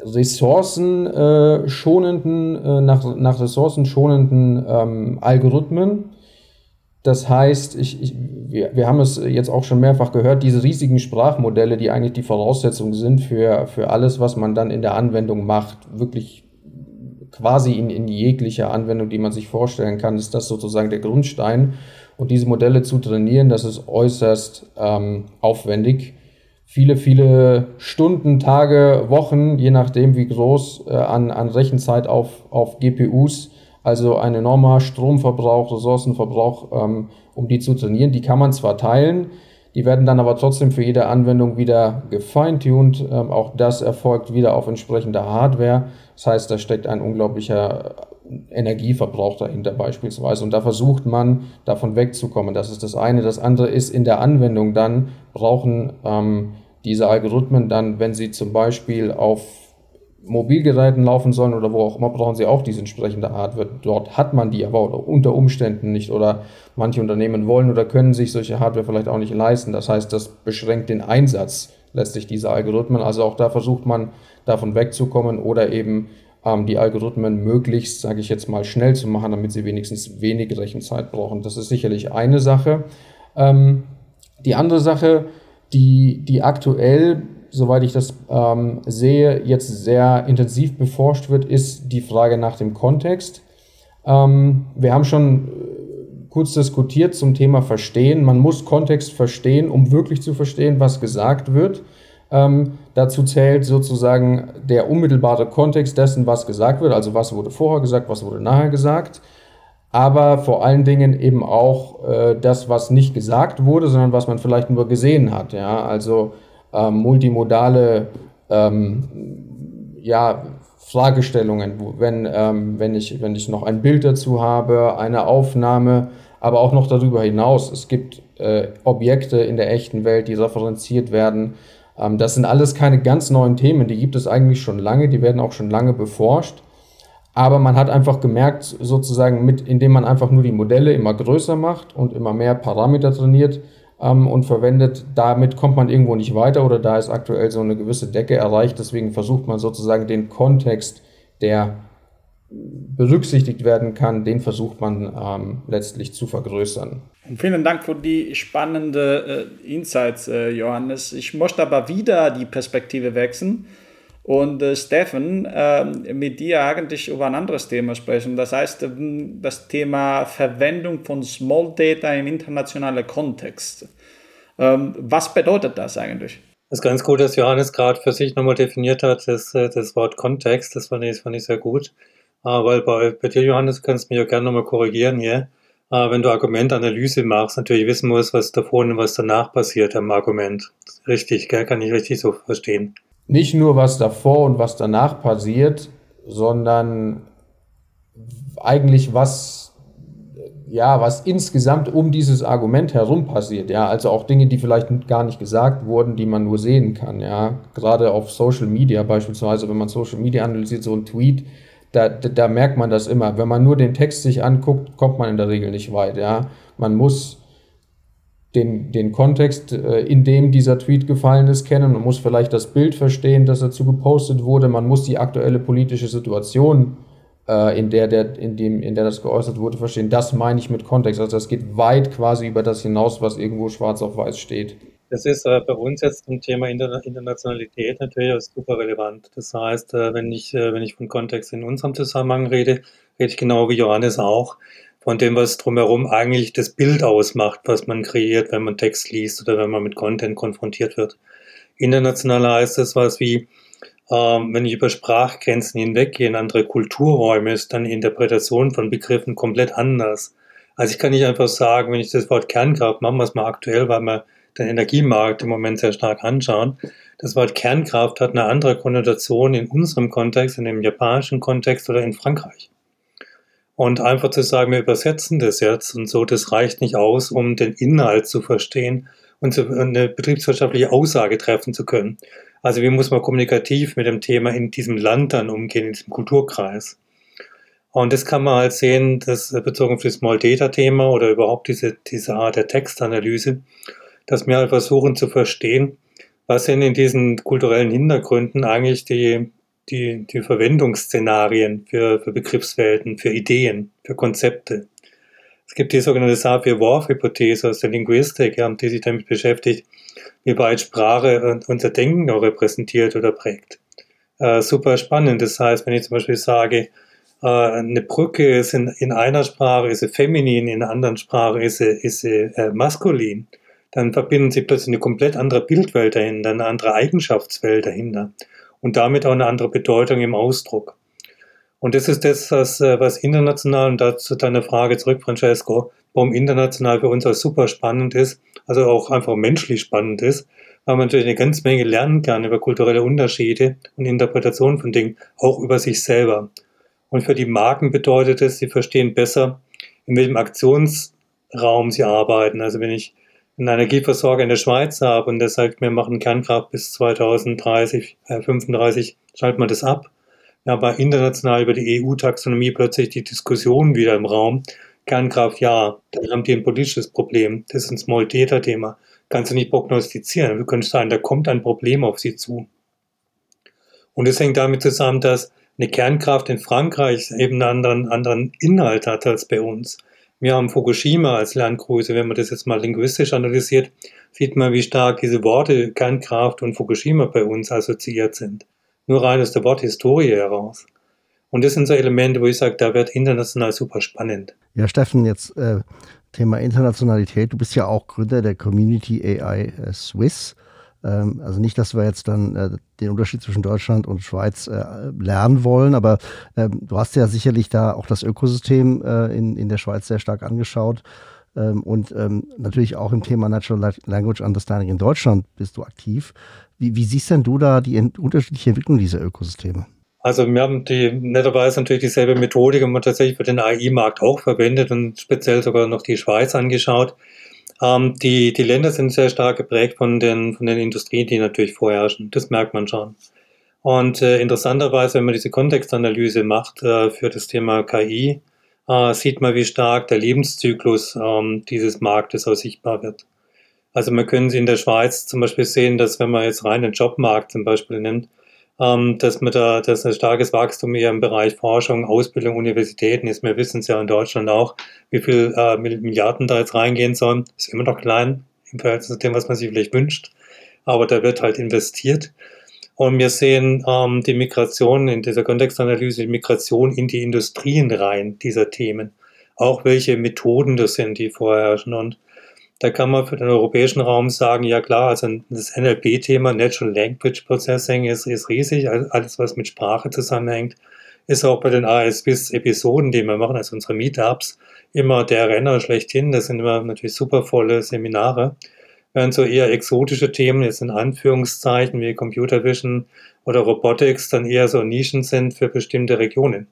ressourcenschonenden, äh, nach, nach ressourcenschonenden ähm, Algorithmen. Das heißt, ich, ich, wir, wir haben es jetzt auch schon mehrfach gehört, diese riesigen Sprachmodelle, die eigentlich die Voraussetzung sind für, für alles, was man dann in der Anwendung macht, wirklich quasi in, in jeglicher Anwendung, die man sich vorstellen kann, ist das sozusagen der Grundstein. Und diese Modelle zu trainieren, das ist äußerst ähm, aufwendig. Viele, viele Stunden, Tage, Wochen, je nachdem wie groß, äh, an, an Rechenzeit auf, auf GPUs. Also ein enormer Stromverbrauch, Ressourcenverbrauch, ähm, um die zu trainieren. Die kann man zwar teilen, die werden dann aber trotzdem für jede Anwendung wieder gefeintuned. Ähm, auch das erfolgt wieder auf entsprechender Hardware. Das heißt, da steckt ein unglaublicher Energieverbrauch dahinter beispielsweise. Und da versucht man, davon wegzukommen. Das ist das eine. Das andere ist, in der Anwendung dann brauchen ähm, diese Algorithmen dann, wenn sie zum Beispiel auf Mobilgeräten laufen sollen oder wo auch immer, brauchen sie auch diese entsprechende Hardware. Dort hat man die aber unter Umständen nicht oder manche Unternehmen wollen oder können sich solche Hardware vielleicht auch nicht leisten. Das heißt, das beschränkt den Einsatz letztlich dieser Algorithmen. Also auch da versucht man davon wegzukommen oder eben ähm, die Algorithmen möglichst, sage ich jetzt mal, schnell zu machen, damit sie wenigstens wenig Rechenzeit brauchen. Das ist sicherlich eine Sache. Ähm, die andere Sache, die, die aktuell soweit ich das ähm, sehe, jetzt sehr intensiv beforscht wird, ist die Frage nach dem Kontext. Ähm, wir haben schon äh, kurz diskutiert zum Thema Verstehen. Man muss Kontext verstehen, um wirklich zu verstehen, was gesagt wird. Ähm, dazu zählt sozusagen der unmittelbare Kontext dessen, was gesagt wird, also was wurde vorher gesagt, was wurde nachher gesagt, aber vor allen Dingen eben auch äh, das, was nicht gesagt wurde, sondern was man vielleicht nur gesehen hat. Ja? Also ähm, multimodale ähm, ja, Fragestellungen, wenn, ähm, wenn, ich, wenn ich noch ein Bild dazu habe, eine Aufnahme, aber auch noch darüber hinaus. Es gibt äh, Objekte in der echten Welt, die referenziert werden. Ähm, das sind alles keine ganz neuen Themen, die gibt es eigentlich schon lange, die werden auch schon lange beforscht. Aber man hat einfach gemerkt, sozusagen, mit, indem man einfach nur die Modelle immer größer macht und immer mehr Parameter trainiert, ähm, und verwendet. Damit kommt man irgendwo nicht weiter oder da ist aktuell so eine gewisse Decke erreicht. Deswegen versucht man sozusagen den Kontext, der berücksichtigt werden kann, den versucht man ähm, letztlich zu vergrößern. Vielen Dank für die spannende äh, Insights, äh, Johannes. Ich möchte aber wieder die Perspektive wechseln und äh, Steffen, äh, mit dir eigentlich über ein anderes Thema sprechen. Das heißt, ähm, das Thema Verwendung von Small Data im internationalen Kontext. Ähm, was bedeutet das eigentlich? Das ist ganz gut, dass Johannes gerade für sich nochmal definiert hat, das, äh, das Wort Kontext. Das fand ich, fand ich sehr gut. Äh, weil bei, bei dir, Johannes, kannst du mich ja gerne nochmal korrigieren hier. Äh, wenn du Argumentanalyse machst, natürlich wissen musst, was davor und was danach passiert am Argument. Richtig, gell? kann ich richtig so verstehen nicht nur, was davor und was danach passiert, sondern eigentlich was, ja, was insgesamt um dieses Argument herum passiert, ja, also auch Dinge, die vielleicht gar nicht gesagt wurden, die man nur sehen kann, ja, gerade auf Social Media beispielsweise, wenn man Social Media analysiert, so ein Tweet, da, da, da merkt man das immer. Wenn man nur den Text sich anguckt, kommt man in der Regel nicht weit, ja. Man muss den, den Kontext, äh, in dem dieser Tweet gefallen ist, kennen. Man muss vielleicht das Bild verstehen, das dazu gepostet wurde. Man muss die aktuelle politische Situation, äh, in, der der, in, dem, in der das geäußert wurde, verstehen. Das meine ich mit Kontext. Also das geht weit quasi über das hinaus, was irgendwo schwarz auf weiß steht. Das ist äh, bei uns jetzt zum Thema Inter Internationalität natürlich super relevant. Das heißt, wenn, ich, wenn ich von Kontext in unserem Zusammenhang rede, rede ich genau wie Johannes auch von dem, was drumherum eigentlich das Bild ausmacht, was man kreiert, wenn man Text liest oder wenn man mit Content konfrontiert wird. International heißt das was wie, ähm, wenn ich über Sprachgrenzen hinweggehe in andere Kulturräume, ist dann die Interpretation von Begriffen komplett anders. Also ich kann nicht einfach sagen, wenn ich das Wort Kernkraft, machen wir es mal aktuell, weil wir den Energiemarkt im Moment sehr stark anschauen. Das Wort Kernkraft hat eine andere Konnotation in unserem Kontext, in dem japanischen Kontext oder in Frankreich. Und einfach zu sagen, wir übersetzen das jetzt und so, das reicht nicht aus, um den Inhalt zu verstehen und eine betriebswirtschaftliche Aussage treffen zu können. Also wie muss man kommunikativ mit dem Thema in diesem Land dann umgehen, in diesem Kulturkreis? Und das kann man halt sehen, das bezogen auf das Small Data Thema oder überhaupt diese, diese Art der Textanalyse, dass wir halt versuchen zu verstehen, was sind in diesen kulturellen Hintergründen eigentlich die, die, die Verwendungsszenarien für, für Begriffswelten, für Ideen, für Konzepte. Es gibt die sogenannte Sapir-Whorf-Hypothese aus der Linguistik, ja, die sich damit beschäftigt, wie weit Sprache unser Denken auch repräsentiert oder prägt. Äh, super spannend. Das heißt, wenn ich zum Beispiel sage, äh, eine Brücke ist in, in einer Sprache ist sie feminin, in einer anderen Sprache ist sie, ist sie äh, maskulin, dann verbinden sie plötzlich eine komplett andere Bildwelt dahinter, eine andere Eigenschaftswelt dahinter und damit auch eine andere Bedeutung im Ausdruck. Und das ist das, was, äh, was international, und dazu deine Frage zurück, Francesco, warum international für uns auch super spannend ist, also auch einfach menschlich spannend ist, weil man natürlich eine ganze Menge lernen kann über kulturelle Unterschiede und Interpretationen von Dingen, auch über sich selber. Und für die Marken bedeutet es, sie verstehen besser, in welchem Aktionsraum sie arbeiten. Also wenn ich einen Energieversorger in der Schweiz habe und der sagt, wir machen Kernkraft bis 2030, äh, 35, schaltet man das ab aber international über die EU-Taxonomie plötzlich die Diskussion wieder im Raum. Kernkraft ja, dann haben die ein politisches Problem. Das ist ein Small Data Thema. Kannst du nicht prognostizieren. Du könntest sagen, da kommt ein Problem auf sie zu. Und es hängt damit zusammen, dass eine Kernkraft in Frankreich eben einen anderen, anderen Inhalt hat als bei uns. Wir haben Fukushima als Landgröße. Wenn man das jetzt mal linguistisch analysiert, sieht man, wie stark diese Worte Kernkraft und Fukushima bei uns assoziiert sind nur rein aus der Worthistorie heraus. Und das sind so Elemente, wo ich sage, da wird international super spannend. Ja, Steffen, jetzt äh, Thema Internationalität. Du bist ja auch Gründer der Community AI äh, Swiss. Ähm, also nicht, dass wir jetzt dann äh, den Unterschied zwischen Deutschland und Schweiz äh, lernen wollen, aber ähm, du hast ja sicherlich da auch das Ökosystem äh, in, der Schweiz sehr stark angeschaut. Ähm, und natürlich auch im Thema Natural Language Understanding in Deutschland bist du aktiv. Wie, wie siehst denn du da die unterschiedliche Entwicklung dieser Ökosysteme? Also wir haben die netterweise natürlich dieselbe Methodik und man tatsächlich für den AI-Markt auch verwendet und speziell sogar noch die Schweiz angeschaut. Ähm, die, die Länder sind sehr stark geprägt von den, von den Industrien, die natürlich vorherrschen. Das merkt man schon. Und äh, interessanterweise, wenn man diese Kontextanalyse macht äh, für das Thema KI, äh, sieht man, wie stark der Lebenszyklus ähm, dieses Marktes auch sichtbar wird. Also man können in der Schweiz zum Beispiel sehen, dass wenn man jetzt rein den Jobmarkt zum Beispiel nimmt, ähm, dass man da, dass ein starkes Wachstum hier im Bereich Forschung, Ausbildung, Universitäten ist. Wir wissen es ja in Deutschland auch, wie viel äh, Milliarden da jetzt reingehen sollen. Ist immer noch klein im Verhältnis zu dem, was man sich vielleicht wünscht. Aber da wird halt investiert. Und wir sehen ähm, die Migration in dieser Kontextanalyse, die Migration in die Industrien rein dieser Themen. Auch welche Methoden das sind, die vorherrschen. Und da kann man für den europäischen Raum sagen, ja klar, also das NLP-Thema, Natural Language Processing, ist, ist riesig. Alles, was mit Sprache zusammenhängt, ist auch bei den ASBIS-Episoden, die wir machen, also unsere Meetups, immer der Renner schlechthin. Das sind immer natürlich super volle Seminare. Während so eher exotische Themen, jetzt in Anführungszeichen wie Computer Vision oder Robotics, dann eher so Nischen sind für bestimmte Regionen.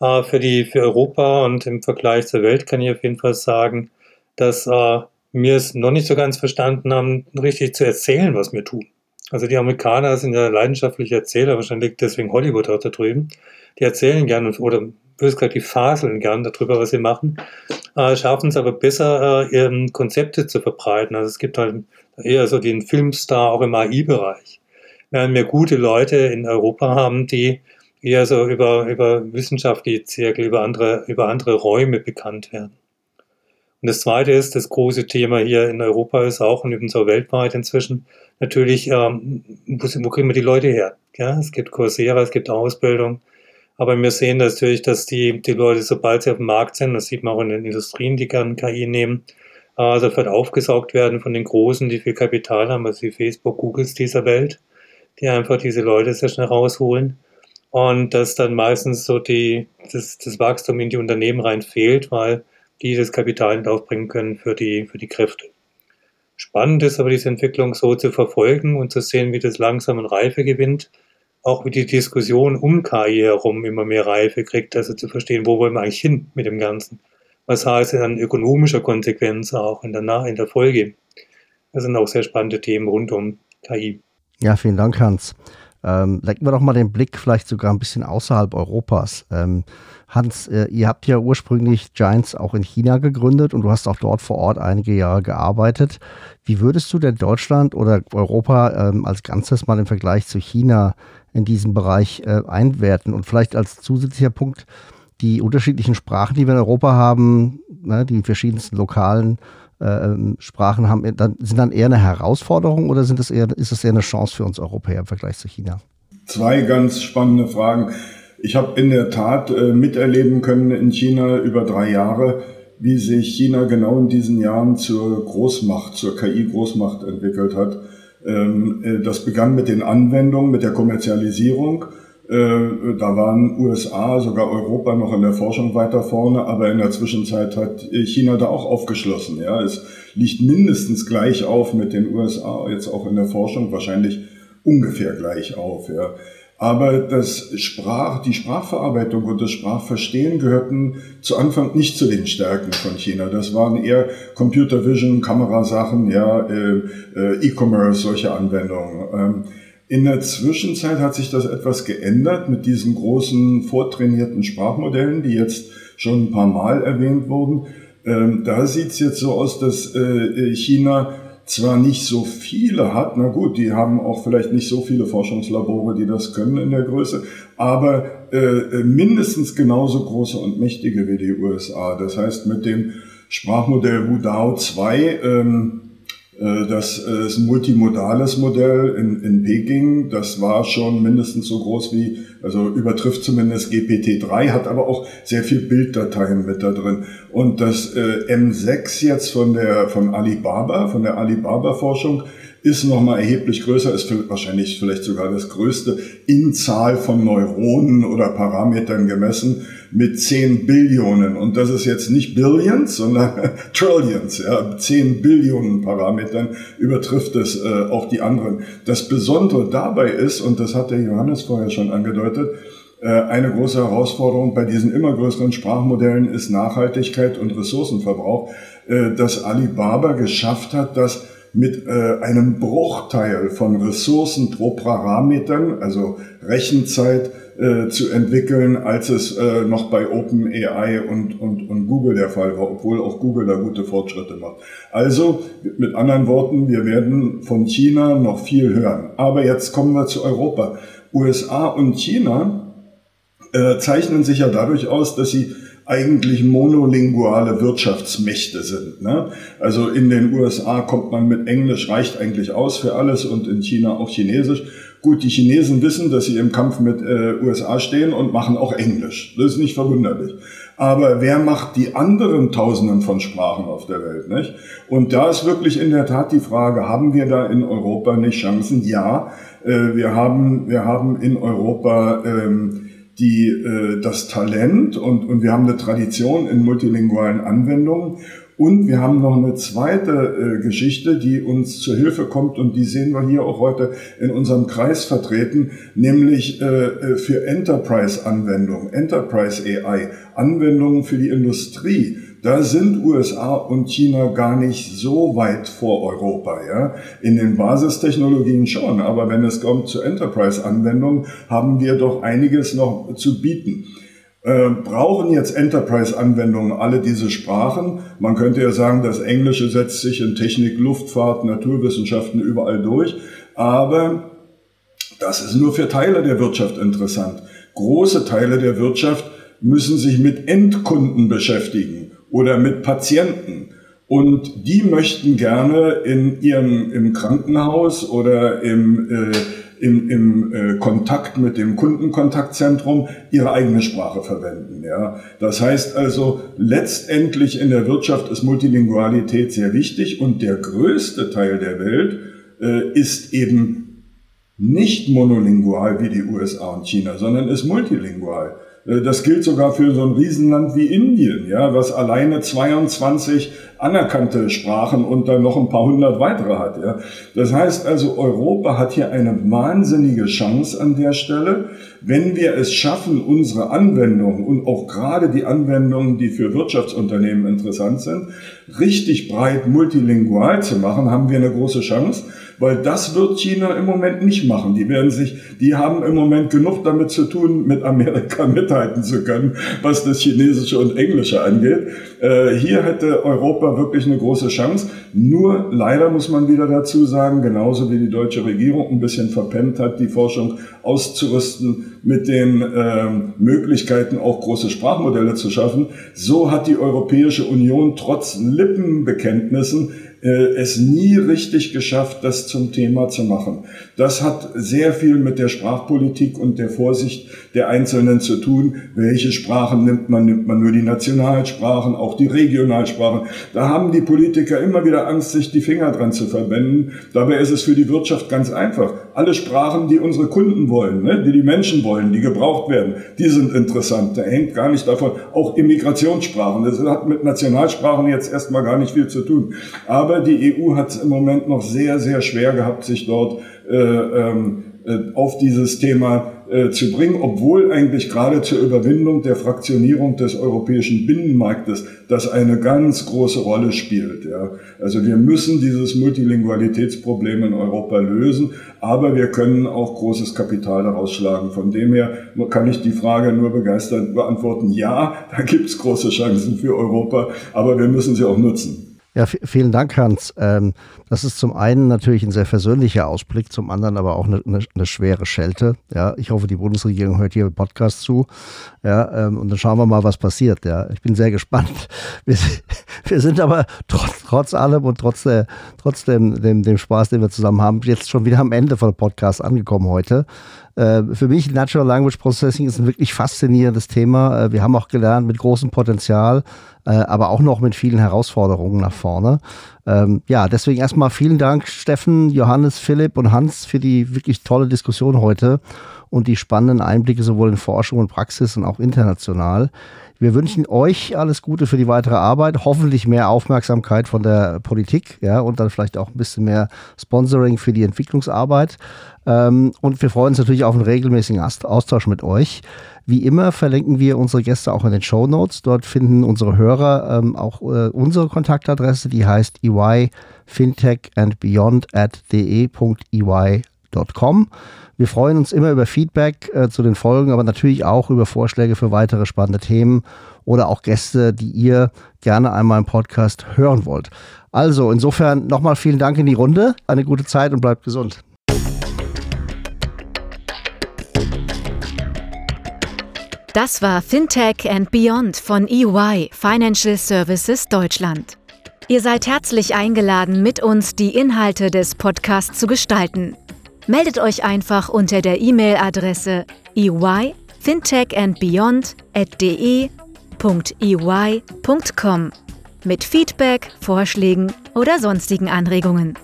Äh, für, die, für Europa und im Vergleich zur Welt kann ich auf jeden Fall sagen, dass äh, wir es noch nicht so ganz verstanden haben, richtig zu erzählen, was wir tun. Also die Amerikaner sind ja leidenschaftliche Erzähler, wahrscheinlich deswegen Hollywood auch da drüben. Die erzählen gerne oder bös gesagt, die faseln gern darüber, was sie machen, äh, schaffen es aber besser, äh, ihre Konzepte zu verbreiten. Also es gibt halt eher so den Filmstar auch im AI-Bereich. Während wir gute Leute in Europa haben, die eher so über, über wissenschaftliche Zirkel, über andere, über andere Räume bekannt werden. Und das Zweite ist, das große Thema hier in Europa ist auch und übrigens auch weltweit inzwischen natürlich, ähm, wo, wo kriegen wir die Leute her? Ja, es gibt Coursera, es gibt Ausbildung. Aber wir sehen natürlich, dass die, die Leute, sobald sie auf dem Markt sind, das sieht man auch in den Industrien, die gerne KI nehmen, also wird aufgesaugt werden von den Großen, die viel Kapital haben, also die Facebook, Googles dieser Welt, die einfach diese Leute sehr schnell rausholen. Und dass dann meistens so die, das, das Wachstum in die Unternehmen rein fehlt, weil die das Kapital nicht aufbringen können für die, für die Kräfte. Spannend ist aber diese Entwicklung so zu verfolgen und zu sehen, wie das langsam an Reife gewinnt. Auch wie die Diskussion um KI herum immer mehr Reife kriegt, also zu verstehen, wo wollen wir eigentlich hin mit dem Ganzen. Was heißt es an ökonomischer Konsequenz auch in der, in der Folge. Das sind auch sehr spannende Themen rund um KI. Ja, vielen Dank, Hans. Ähm, lenken wir doch mal den Blick vielleicht sogar ein bisschen außerhalb Europas. Ähm, Hans, äh, ihr habt ja ursprünglich Giants auch in China gegründet und du hast auch dort vor Ort einige Jahre gearbeitet. Wie würdest du denn Deutschland oder Europa ähm, als Ganzes mal im Vergleich zu China in diesem Bereich äh, einwerten? Und vielleicht als zusätzlicher Punkt, die unterschiedlichen Sprachen, die wir in Europa haben, ne, die verschiedensten lokalen äh, Sprachen haben, dann, sind dann eher eine Herausforderung oder sind das eher, ist das eher eine Chance für uns Europäer im Vergleich zu China? Zwei ganz spannende Fragen. Ich habe in der Tat äh, miterleben können in China über drei Jahre, wie sich China genau in diesen Jahren zur Großmacht, zur KI-Großmacht entwickelt hat. Ähm, äh, das begann mit den Anwendungen, mit der Kommerzialisierung äh, da waren USA, sogar Europa noch in der Forschung weiter vorne, aber in der Zwischenzeit hat China da auch aufgeschlossen. Ja, es liegt mindestens gleich auf mit den USA, jetzt auch in der Forschung wahrscheinlich ungefähr gleich auf. Ja. Aber das Sprach, die Sprachverarbeitung und das Sprachverstehen gehörten zu Anfang nicht zu den Stärken von China. Das waren eher Computer Vision, Kamerasachen, ja, äh, äh, E-Commerce, solche Anwendungen. Ähm, in der Zwischenzeit hat sich das etwas geändert mit diesen großen vortrainierten Sprachmodellen, die jetzt schon ein paar Mal erwähnt wurden. Ähm, da sieht es jetzt so aus, dass äh, China zwar nicht so viele hat, na gut, die haben auch vielleicht nicht so viele Forschungslabore, die das können in der Größe, aber äh, äh mindestens genauso große und mächtige wie die USA. Das heißt, mit dem Sprachmodell Wudao 2 ähm, äh, das ist ein multimodales Modell in, in Peking. Das war schon mindestens so groß wie, also übertrifft zumindest GPT-3, hat aber auch sehr viel Bilddateien mit da drin. Und das äh, M6 jetzt von der, von Alibaba, von der Alibaba-Forschung, ist nochmal erheblich größer, ist wahrscheinlich vielleicht sogar das größte in Zahl von Neuronen oder Parametern gemessen mit 10 Billionen. Und das ist jetzt nicht Billions, sondern Trillions. Ja, 10 Billionen Parametern übertrifft es äh, auch die anderen. Das Besondere dabei ist, und das hat der Johannes vorher schon angedeutet, äh, eine große Herausforderung bei diesen immer größeren Sprachmodellen ist Nachhaltigkeit und Ressourcenverbrauch, äh, dass Alibaba geschafft hat, dass mit äh, einem Bruchteil von Ressourcen pro Parametern, also Rechenzeit, äh, zu entwickeln, als es äh, noch bei OpenAI und, und, und Google der Fall war, obwohl auch Google da gute Fortschritte macht. Also mit anderen Worten, wir werden von China noch viel hören. Aber jetzt kommen wir zu Europa. USA und China äh, zeichnen sich ja dadurch aus, dass sie eigentlich monolinguale Wirtschaftsmächte sind. Ne? Also in den USA kommt man mit Englisch, reicht eigentlich aus für alles und in China auch Chinesisch. Gut, die Chinesen wissen, dass sie im Kampf mit äh, USA stehen und machen auch Englisch. Das ist nicht verwunderlich. Aber wer macht die anderen Tausenden von Sprachen auf der Welt, nicht? Und da ist wirklich in der Tat die Frage, haben wir da in Europa nicht Chancen? Ja, äh, wir haben, wir haben in Europa, ähm, die, äh, das Talent und, und wir haben eine Tradition in multilingualen Anwendungen. Und wir haben noch eine zweite äh, Geschichte, die uns zur Hilfe kommt und die sehen wir hier auch heute in unserem Kreis vertreten, nämlich äh, äh für Enterprise-Anwendungen, Enterprise AI, Anwendungen für die Industrie. Da sind USA und China gar nicht so weit vor Europa. Ja? In den Basistechnologien schon, aber wenn es kommt zu Enterprise-Anwendungen, haben wir doch einiges noch zu bieten. Äh, brauchen jetzt Enterprise-Anwendungen alle diese Sprachen? Man könnte ja sagen, das Englische setzt sich in Technik, Luftfahrt, Naturwissenschaften überall durch, aber das ist nur für Teile der Wirtschaft interessant. Große Teile der Wirtschaft müssen sich mit Endkunden beschäftigen oder mit Patienten. Und die möchten gerne in ihrem, im Krankenhaus oder im, äh, im, im äh, Kontakt mit dem Kundenkontaktzentrum ihre eigene Sprache verwenden. Ja. Das heißt also, letztendlich in der Wirtschaft ist Multilingualität sehr wichtig und der größte Teil der Welt äh, ist eben nicht monolingual wie die USA und China, sondern ist multilingual. Äh, das gilt sogar für so ein Riesenland wie Indien, ja, was alleine 22 anerkannte Sprachen und dann noch ein paar hundert weitere hat. Ja. Das heißt also, Europa hat hier eine wahnsinnige Chance an der Stelle, wenn wir es schaffen, unsere Anwendungen und auch gerade die Anwendungen, die für Wirtschaftsunternehmen interessant sind, richtig breit multilingual zu machen, haben wir eine große Chance weil das wird China im Moment nicht machen. Die werden sich, die haben im Moment genug damit zu tun, mit Amerika mithalten zu können, was das Chinesische und Englische angeht. Äh, hier hätte Europa wirklich eine große Chance. Nur leider muss man wieder dazu sagen, genauso wie die deutsche Regierung ein bisschen verpennt hat, die Forschung auszurüsten mit den ähm, Möglichkeiten, auch große Sprachmodelle zu schaffen, so hat die Europäische Union trotz Lippenbekenntnissen es nie richtig geschafft, das zum Thema zu machen. Das hat sehr viel mit der Sprachpolitik und der Vorsicht der Einzelnen zu tun. Welche Sprachen nimmt man? Nimmt man nur die Nationalsprachen, auch die Regionalsprachen? Da haben die Politiker immer wieder Angst, sich die Finger dran zu verwenden. Dabei ist es für die Wirtschaft ganz einfach. Alle Sprachen, die unsere Kunden wollen, ne, die die Menschen wollen, die gebraucht werden, die sind interessant. Da hängt gar nicht davon, auch Immigrationssprachen. Das hat mit Nationalsprachen jetzt erstmal gar nicht viel zu tun. Aber aber die EU hat es im Moment noch sehr, sehr schwer gehabt, sich dort äh, ähm, äh, auf dieses Thema äh, zu bringen, obwohl eigentlich gerade zur Überwindung der Fraktionierung des europäischen Binnenmarktes das eine ganz große Rolle spielt. Ja. Also wir müssen dieses Multilingualitätsproblem in Europa lösen, aber wir können auch großes Kapital daraus schlagen. Von dem her kann ich die Frage nur begeistert beantworten. Ja, da gibt es große Chancen für Europa, aber wir müssen sie auch nutzen. Ja, vielen Dank, Hans. Ähm, das ist zum einen natürlich ein sehr versöhnlicher Ausblick, zum anderen aber auch eine, eine, schwere Schelte. Ja, ich hoffe, die Bundesregierung hört hier im Podcast zu. Ja, ähm, und dann schauen wir mal, was passiert. Ja, ich bin sehr gespannt. Wir, wir sind aber trotz, trotz allem und trotz, der, trotz dem, dem, dem Spaß, den wir zusammen haben, jetzt schon wieder am Ende von Podcast angekommen heute. Äh, für mich Natural Language Processing ist ein wirklich faszinierendes Thema. Äh, wir haben auch gelernt mit großem Potenzial, äh, aber auch noch mit vielen Herausforderungen nach vorne. Ähm, ja, deswegen erstmal vielen Dank, Steffen, Johannes, Philipp und Hans, für die wirklich tolle Diskussion heute und die spannenden Einblicke sowohl in Forschung und Praxis und auch international. Wir wünschen euch alles Gute für die weitere Arbeit, hoffentlich mehr Aufmerksamkeit von der Politik, ja, und dann vielleicht auch ein bisschen mehr Sponsoring für die Entwicklungsarbeit. Ähm, und wir freuen uns natürlich auf einen regelmäßigen Austausch mit euch. Wie immer verlinken wir unsere Gäste auch in den Show Notes. Dort finden unsere Hörer ähm, auch äh, unsere Kontaktadresse, die heißt eyfintechandbeyond at de.ey.com. Wir freuen uns immer über Feedback äh, zu den Folgen, aber natürlich auch über Vorschläge für weitere spannende Themen oder auch Gäste, die ihr gerne einmal im Podcast hören wollt. Also insofern nochmal vielen Dank in die Runde, eine gute Zeit und bleibt gesund. Das war Fintech and Beyond von EY Financial Services Deutschland. Ihr seid herzlich eingeladen, mit uns die Inhalte des Podcasts zu gestalten. Meldet euch einfach unter der E-Mail-Adresse eyfintechandbeyond.de.ey.com mit Feedback, Vorschlägen oder sonstigen Anregungen.